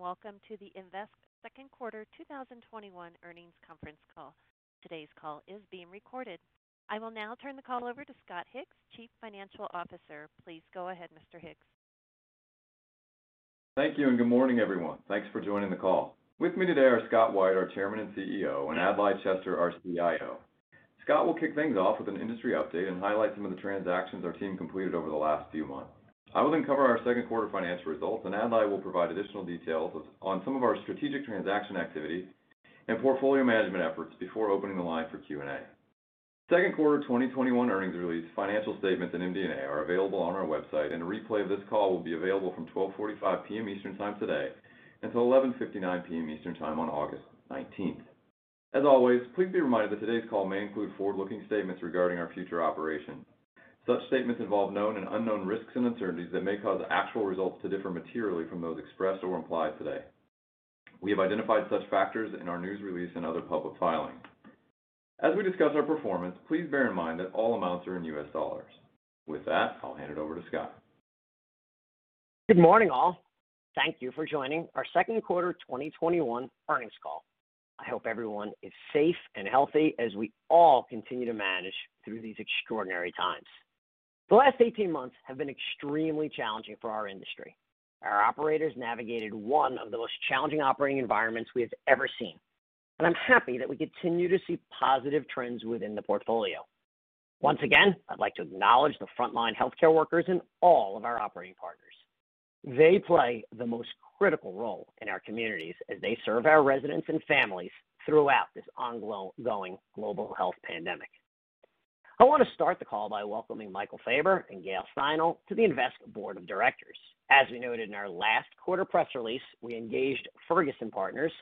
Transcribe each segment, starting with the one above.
welcome to the Invesque second quarter 2021 earnings conference call. Today's call is being recorded. I will now turn the call over to Scott Hicks, Chief Financial Officer. Please go ahead, Mr. Hicks. Thank you, and good morning, everyone. Thanks for joining the call. With me today are Scott White, our Chairman and CEO, and Adlai Chester, our CIO. Scott will kick things off with an industry update and highlight some of the transactions our team completed over the last few months. I will then cover our second quarter financial results, and Adlai will provide additional details on some of our strategic transaction activity and portfolio management efforts before opening the line for Q&A. Second quarter 2021 earnings release, financial statements, and MD&A are available on our website, and a replay of this call will be available from 12:45 P.M. Eastern Time today until 11:59 P.M. Eastern Time on August 19th. As always, please be reminded that today's call may include forward-looking statements regarding our future operations. Such statements involve known and unknown risks and uncertainties that may cause actual results to differ materially from those expressed or implied today. We have identified such factors in our news release and other public filings. As we discuss our performance, please bear in mind that all amounts are in US dollars. With that, I'll hand it over to Scott. Good morning, all. Thank you for joining our second quarter 2021 earnings call. I hope everyone is safe and healthy as we all continue to manage through these extraordinary times. The last 18 months have been extremely challenging for our industry. Our operators navigated one of the most challenging operating environments we have ever seen, and I'm happy that we continue to see positive trends within the portfolio. Once again, I'd like to acknowledge the frontline healthcare workers in all of our operating partners. They play the most critical role in our communities as they serve our residents and families throughout this ongoing global health pandemic. I want to start the call by welcoming Michael Faber and Gail Steinel to the Invesque Board of Directors. As we noted in our last quarter press release, we engaged Ferguson Partners,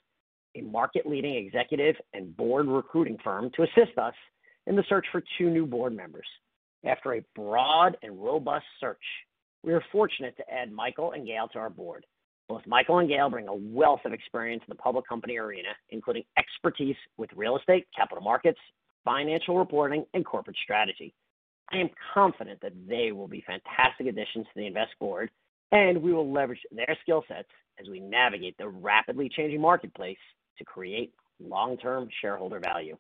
a market-leading executive and board recruiting firm, to assist us in the search for two new board members. After a broad and robust search, we are fortunate to add Michael and Gail to our board. Both Michael and Gail bring a wealth of experience in the public company arena, including expertise with real estate, capital markets, financial reporting, and corporate strategy. I am confident that they will be fantastic additions to the Invesque board, and we will leverage their skill sets as we navigate the rapidly changing marketplace to create long-term shareholder value.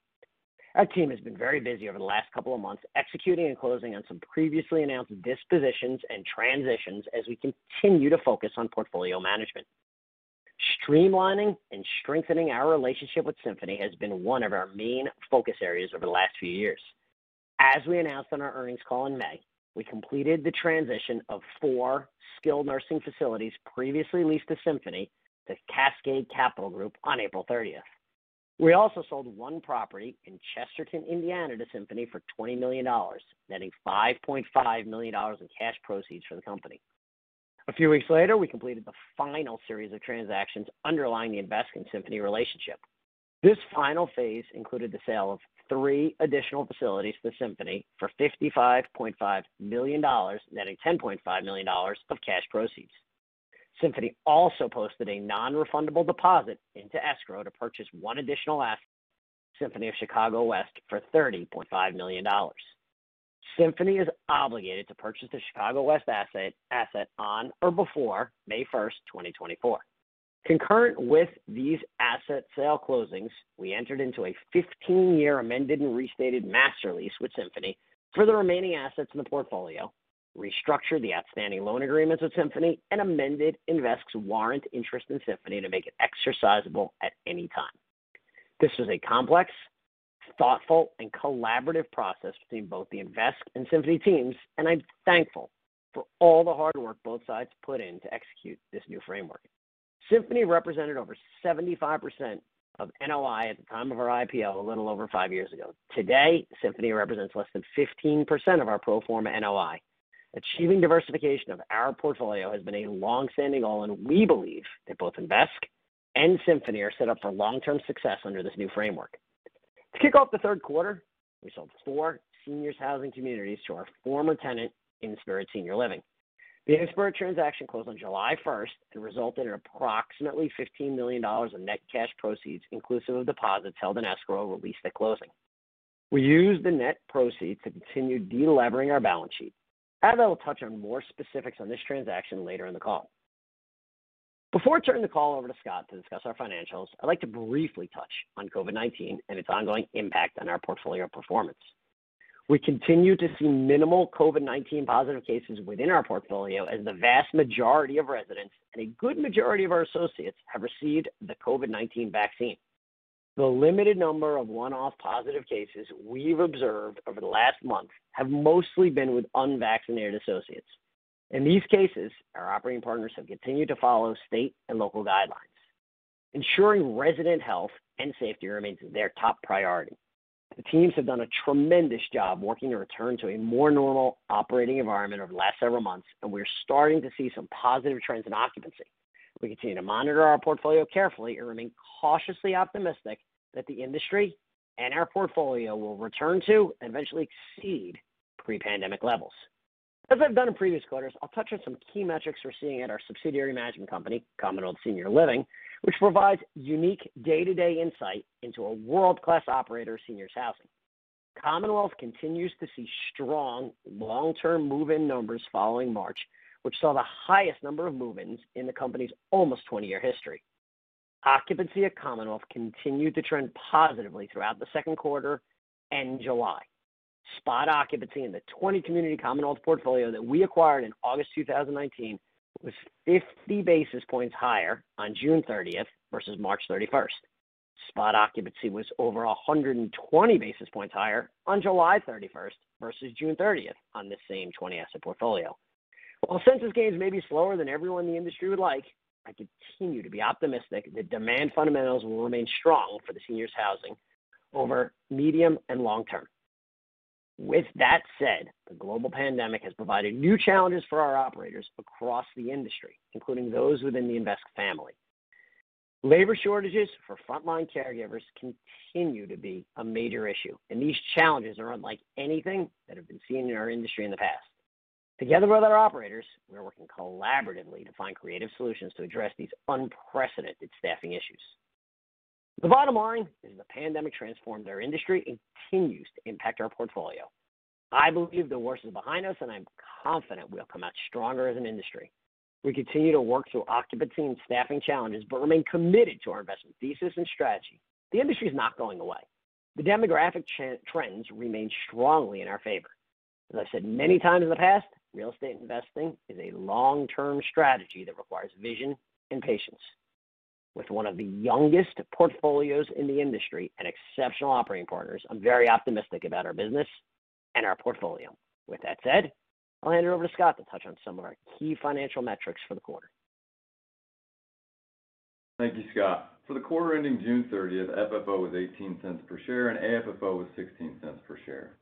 Our team has been very busy over the last couple of months executing and closing on some previously announced dispositions and transitions as we continue to focus on portfolio management. Streamlining and strengthening our relationship with Symphony has been one of our main focus areas over the last few years. As we announced on our earnings call in May, we completed the transition of four skilled nursing facilities previously leased to Symphony to Cascade Capital Group on April 30th. We also sold one property in Chesterton, Indiana, to Symphony for $20 million, netting $5.5 million in cash proceeds for the company. A few weeks later, we completed the final series of transactions underlying the Invesque and Symphony relationship. This final phase included the sale of three additional facilities to Symphony for $55.5 million, netting $10.5 million of cash proceeds. Symphony also posted a non-refundable deposit into escrow to purchase one additional asset, Symphony of Chicago West, for $30.5 million. Symphony is obligated to purchase the Chicago West asset on or before May 1st, 2024. Concurrent with these asset sale closings, we entered into a 15-year amended and restated master lease with Symphony for the remaining assets in the portfolio, restructured the outstanding loan agreements with Symphony, and amended Invesque's warrant interest in Symphony to make it exercisable at any time. This was a complex, thoughtful, and collaborative process between both the Invesque and Symphony teams, and I'm thankful for all the hard work both sides put in to execute this new framework. Symphony represented over 75% of NOI at the time of our IPO a little over five years ago. Today, Symphony represents less than 15% of our pro forma NOI. Achieving diversification of our portfolio has been a long-standing goal, and we believe that both Invesque and Symphony are set up for long-term success under this new framework. To kick off the third quarter, we sold four seniors housing communities to our former tenant, Inspirit Senior Living. The Inspirit transaction closed on July 1st and resulted in approximately $15 million in net cash proceeds, inclusive of deposits held in escrow released at closing. We used the net proceeds to continue de-levering our balance sheet. Adlai will touch on more specifics on this transaction later in the call. Before turning the call over to Scott to discuss our financials, I'd like to briefly touch on COVID-19 and its ongoing impact on our portfolio performance. We continue to see minimal COVID-19 positive cases within our portfolio as the vast majority of residents and a good majority of our associates have received the COVID-19 vaccine. The limited number of one-off positive cases we've observed over the last month have mostly been with unvaccinated associates. In these cases, our operating partners have continued to follow state and local guidelines. Ensuring resident health and safety remains their top priority. The teams have done a tremendous job working to return to a more normal operating environment over the last several months, and we're starting to see some positive trends in occupancy. We continue to monitor our portfolio carefully and remain cautiously optimistic that the industry and our portfolio will return to and eventually exceed pre-pandemic levels. As I've done in previous quarters, I'll touch on some key metrics we're seeing at our subsidiary management company, Commonwealth Senior Living, which provides unique day-to-day insight into a world-class operator of seniors housing. Commonwealth continues to see strong long-term move-in numbers following March, which saw the highest number of move-ins in the company's almost 20-year history. Occupancy at Commonwealth continued to trend positively throughout the second quarter and July. Spot occupancy in the 20-community Commonwealth portfolio that we acquired in August 2019 was 50 basis points higher on June 30th versus March 31st. Spot occupancy was over 120 basis points higher on July 31st versus June 30th on this same 20-asset portfolio. While census gains may be slower than everyone in the industry would like, I continue to be optimistic that demand fundamentals will remain strong for the seniors housing over medium and long term. With that said, the global pandemic has provided new challenges for our operators across the industry, including those within the Invesque family. Labor shortages for frontline caregivers continue to be a major issue, and these challenges are unlike anything that have been seen in our industry in the past. Together with our operators, we are working collaboratively to find creative solutions to address these unprecedented staffing issues. The bottom line is the pandemic transformed our industry and continues to impact our portfolio. I believe the worst is behind us, and I'm confident we'll come out stronger as an industry. We continue to work through occupancy and staffing challenges, but remain committed to our investment thesis and strategy. The industry is not going away. The demographic trends remain strongly in our favor. As I've said many times in the past, real estate investing is a long-term strategy that requires vision and patience. With one of the youngest portfolios in the industry and exceptional operating partners, I'm very optimistic about our business and our portfolio. With that said, I'll hand it over to Scott to touch on some of our key financial metrics for the quarter. Thank you, Scott. For the quarter ending June 30th, FFO was $0.18 per share, and AFFO was $0.16 per share.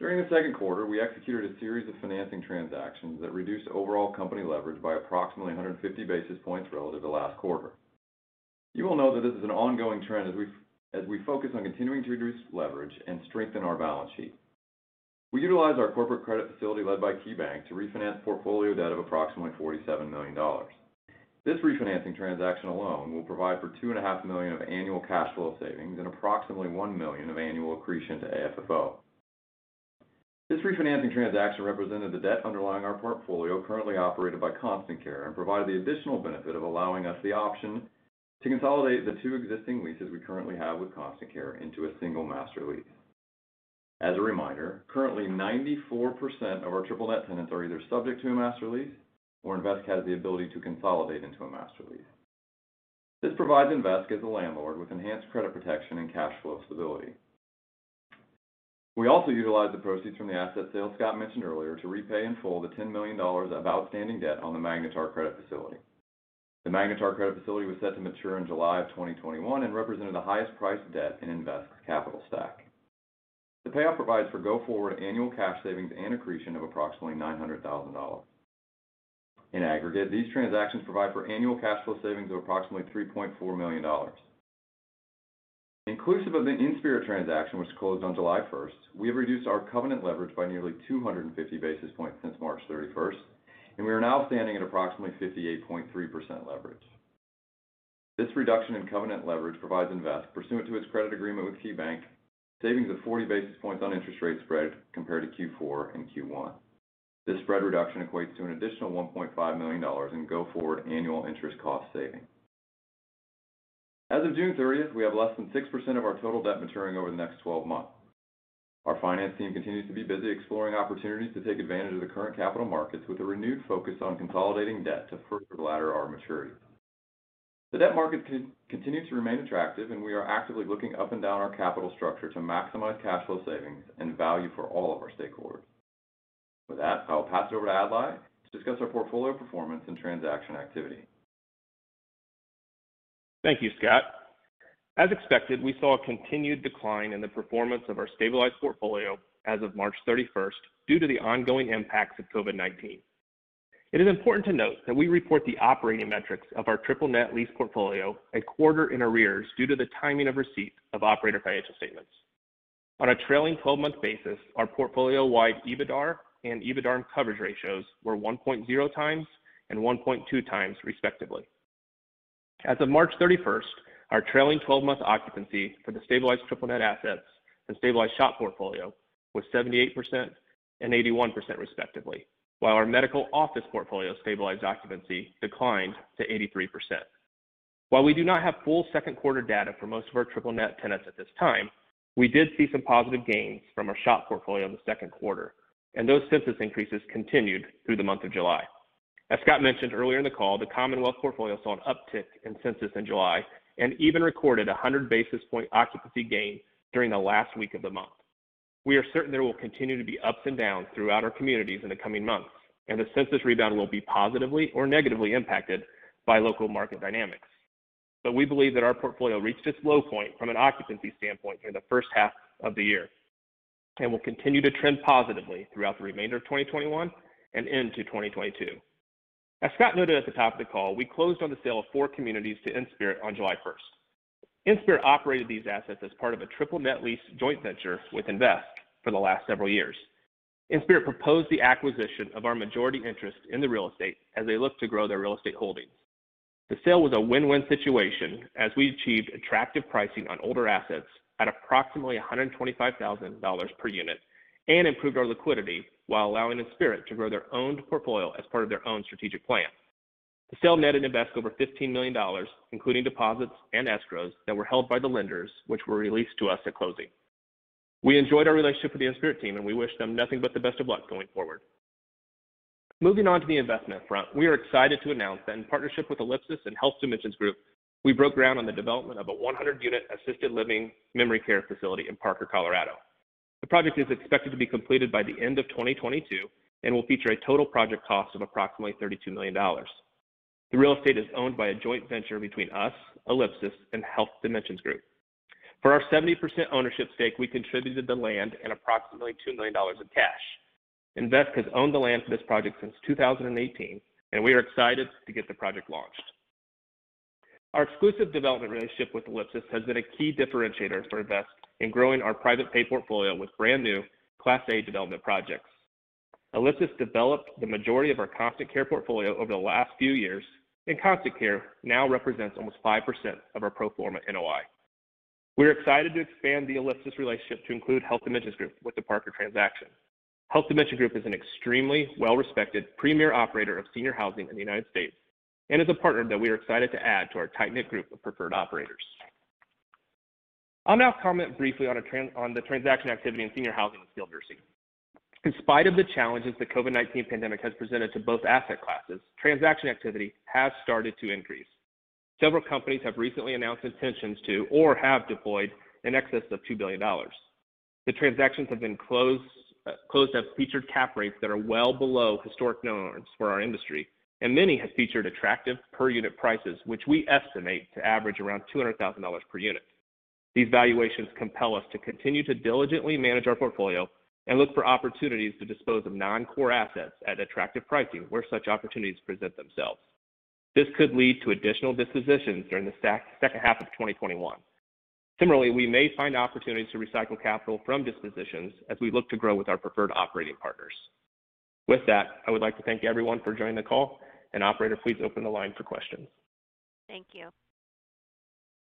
During the second quarter, we executed a series of financing transactions that reduced overall company leverage by approximately 150 basis points relative to last quarter. You will know that this is an ongoing trend as we focus on continuing to reduce leverage and strengthen our balance sheet. We utilized our corporate credit facility led by KeyBank to refinance portfolio debt of approximately $47 million. This refinancing transaction alone will provide for 2.5 million of annual cash flow savings and approximately 1 million of annual accretion to AFFO. This refinancing transaction represented the debt underlying our portfolio currently operated by Constant Care and provided the additional benefit of allowing us the option to consolidate the two existing leases we currently have with Constant Care into a single master lease. As a reminder, currently 94% of our triple net tenants are either subject to a master lease or Invesque has the ability to consolidate into a master lease. This provides Invesque as a landlord with enhanced credit protection and cash flow stability. We also utilized the proceeds from the asset sale Scott mentioned earlier to repay in full the $10 million of outstanding debt on the Magnetar credit facility. The Magnetar credit facility was set to mature in July of 2021 and represented the highest priced debt in Invesque's capital stack. The payoff provides for go-forward annual cash savings and accretion of approximately $900,000. In aggregate, these transactions provide for annual cash flow savings of approximately $3.4 million. Inclusive of the Inspirit transaction, which closed on July 1st, we have reduced our covenant leverage by nearly 250 basis points since March 31st, and we are now standing at approximately 58.3% leverage. This reduction in covenant leverage provides Invesque, pursuant to its credit agreement with KeyBank, savings of 40 basis points on interest rate spread compared to Q4 and Q1. This spread reduction equates to an additional $1.5 million in go-forward annual interest cost savings. As of June 30th, we have less than 6% of our total debt maturing over the next 12 months. Our finance team continues to be busy exploring opportunities to take advantage of the current capital markets with a renewed focus on consolidating debt to further ladder our maturities. The debt markets continue to remain attractive, and we are actively looking up and down our capital structure to maximize cash flow savings and value for all of our stakeholders. With that, I will pass it over to Adlai to discuss our portfolio performance and transaction activity. Thank you, Scott. As expected, we saw a continued decline in the performance of our stabilized portfolio as of March 31st due to the ongoing impacts of COVID-19. It is important to note that we report the operating metrics of our triple net lease portfolio a quarter in arrears due to the timing of receipt of operator financial statements. On a trailing 12-month basis, our portfolio-wide EBITDAR and EBITDARM coverage ratios were 1.0x and 1.2x respectively. As of March 31st, our trailing 12-month occupancy for the stabilized triple net assets and stabilized SHOP portfolio was 78% and 81% respectively, while our medical office portfolio stabilized occupancy declined to 83%. While we do not have full second quarter data for most of our triple net tenants at this time, we did see some positive gains from our SHOP portfolio in the second quarter, and those census increases continued through the month of July. As Scott mentioned earlier in the call, the Commonwealth portfolio saw an uptick in census in July and even recorded a 100 basis point occupancy gain during the last week of the month. We are certain there will continue to be ups and downs throughout our communities in the coming months, and the census rebound will be positively or negatively impacted by local market dynamics. But we believe that our portfolio reached its low point from an occupancy standpoint during the first half of the year and will continue to trend positively throughout the remainder of 2021 and into 2022. As Scott noted at the top of the call, we closed on the sale of four communities to Inspirit on July 1st. Inspirit operated these assets as part of a triple net lease joint venture with Invesque for the last several years. Inspirit proposed the acquisition of our majority interest in the real estate as they look to grow their real estate holdings. The sale was a win-win situation as we achieved attractive pricing on older assets at approximately $125,000 per unit and improved our liquidity while allowing Inspirit to grow their owned portfolio as part of their own strategic plan. The sale netted Invesque over $15 million, including deposits and escrows that were held by the lenders, which were released to us at closing. We enjoyed our relationship with the Inspirit team, and we wish them nothing but the best of luck going forward. Moving on to the investment front, we are excited to announce that in partnership with Ellipsis and Health Dimensions Group, we broke ground on the development of a 100-unit assisted living memory care facility in Parker, Colorado. The project is expected to be completed by the end of 2022 and will feature a total project cost of approximately $32 million. The real estate is owned by a joint venture between us, Ellipsis, and Health Dimensions Group. For our 70% ownership stake, we contributed the land and approximately $2 million in cash. Invesque has owned the land for this project since 2018, and we are excited to get the project launched. Our exclusive development relationship with Ellipsis has been a key differentiator for Invesque in growing our private pay portfolio with brand-new Class A development projects. Ellipsis developed the majority of our Constant Care portfolio over the last few years, and Constant Care now represents almost 5% of our pro forma NOI. We're excited to expand the Ellipsis relationship to include Health Dimensions Group with the Parker transaction. Health Dimensions Group is an extremely well-respected premier operator of senior housing in the United States and is a partner that we are excited to add to our tight-knit group of preferred operators. I'll now comment briefly on the transaction activity in senior housing and skilled nursing. In spite of the challenges the COVID-19 pandemic has presented to both asset classes, transaction activity has started to increase. Several companies have recently announced intentions to or have deployed in excess of $2 billion. The transactions have been closed at featured cap rates that are well below historic norms for our industry, and many have featured attractive per-unit prices, which we estimate to average around $200,000 per unit. These valuations compel us to continue to diligently manage our portfolio and look for opportunities to dispose of non-core assets at attractive pricing where such opportunities present themselves. This could lead to additional dispositions during the second half of 2021. Similarly, we may find opportunities to recycle capital from dispositions as we look to grow with our preferred operating partners. With that, I would like to thank everyone for joining the call. And operator, please open the line for questions. Thank you.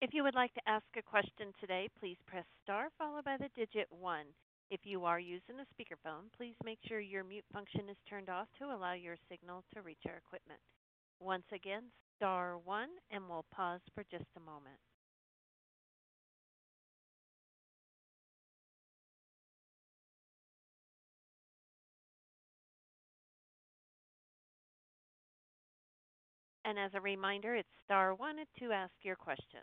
If you would like to ask a question today, please press star followed by the digit one. If you are using a speakerphone, please make sure your mute function is turned off to allow your signal to reach our equipment. Once again, star one, and we'll pause for just a moment. And as a reminder, it's star one to ask your question.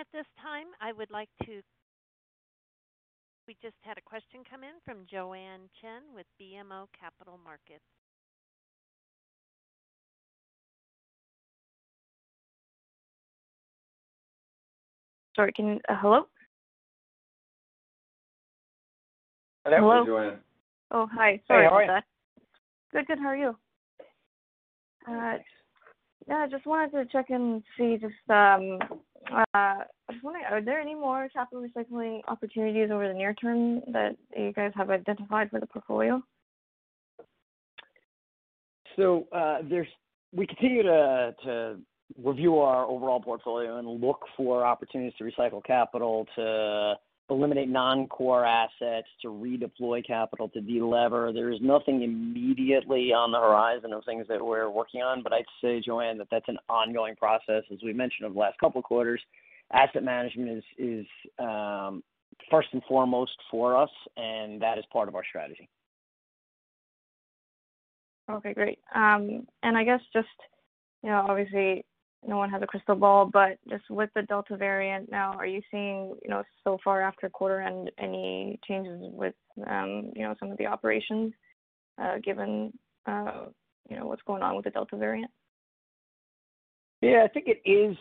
At this time, I would like to. We just had a question come in from Joanne Chen with BMO Capital Markets. Sorry, can uh, hello? Hello, Joanne. Oh, hi. Sorry about that. Hey, how are you? Good. How are you? Yeah, I just wanted to check in and see just um, I was wondering, are there any more capital recycling opportunities over the near term that you guys have identified for the portfolio? So, uh, there's. we continue to, to review our overall portfolio and look for opportunities to recycle capital, to eliminate non-core assets, to redeploy capital, to de-lever. There is nothing immediately on the horizon of things that we're working on. But I'd say, Joanne, that that's an ongoing process. As we mentioned over the last couple of quarters, asset management is first and foremost for us, and that is part of our strategy. Okay, great. Um, and I guess just, you know, obviously no one has a crystal ball, but just with the Delta variant now, are you seeing, you know, so far after quarter end, any changes with um, you know, some of the operations, uh, given uh, you know, what's going on with the Delta variant? Yeah, I think it is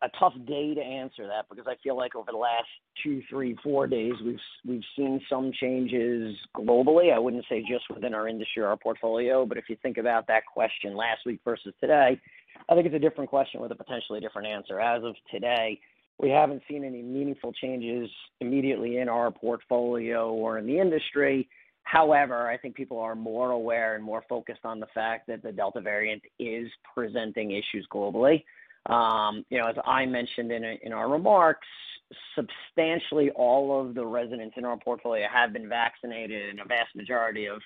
a tough day to answer that because I feel like over the last two, three, four days, we've we've seen some changes globally. I wouldn't say just within our industry or our portfolio, but if you think about that question last week versus today, I think it's a different question with a potentially different answer. As of today, we haven't seen any meaningful changes immediately in our portfolio or in the industry. However, I think people are more aware and more focused on the fact that the Delta variant is presenting issues globally. Um, you know, as I mentioned in our remarks, substantially all of the residents in our portfolio have been vaccinated, and a vast majority of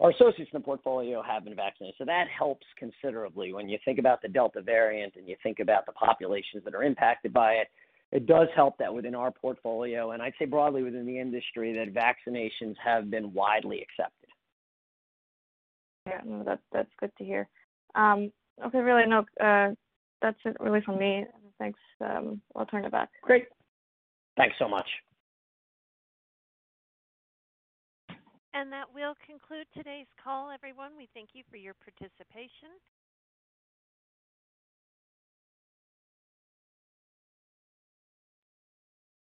our associates in the portfolio have been vaccinated. So that helps considerably. When you think about the Delta variant and you think about the populations that are impacted by it It does help that within our portfolio, and I'd say broadly within the industry, that vaccinations have been widely accepted. Yeah, no, that's good to hear. Um, okay, really, no, uh, that's it really from me. Thanks. Um, I'll turn it back. Great. Thanks so much. And that will conclude today's call, everyone. We thank you for your participation.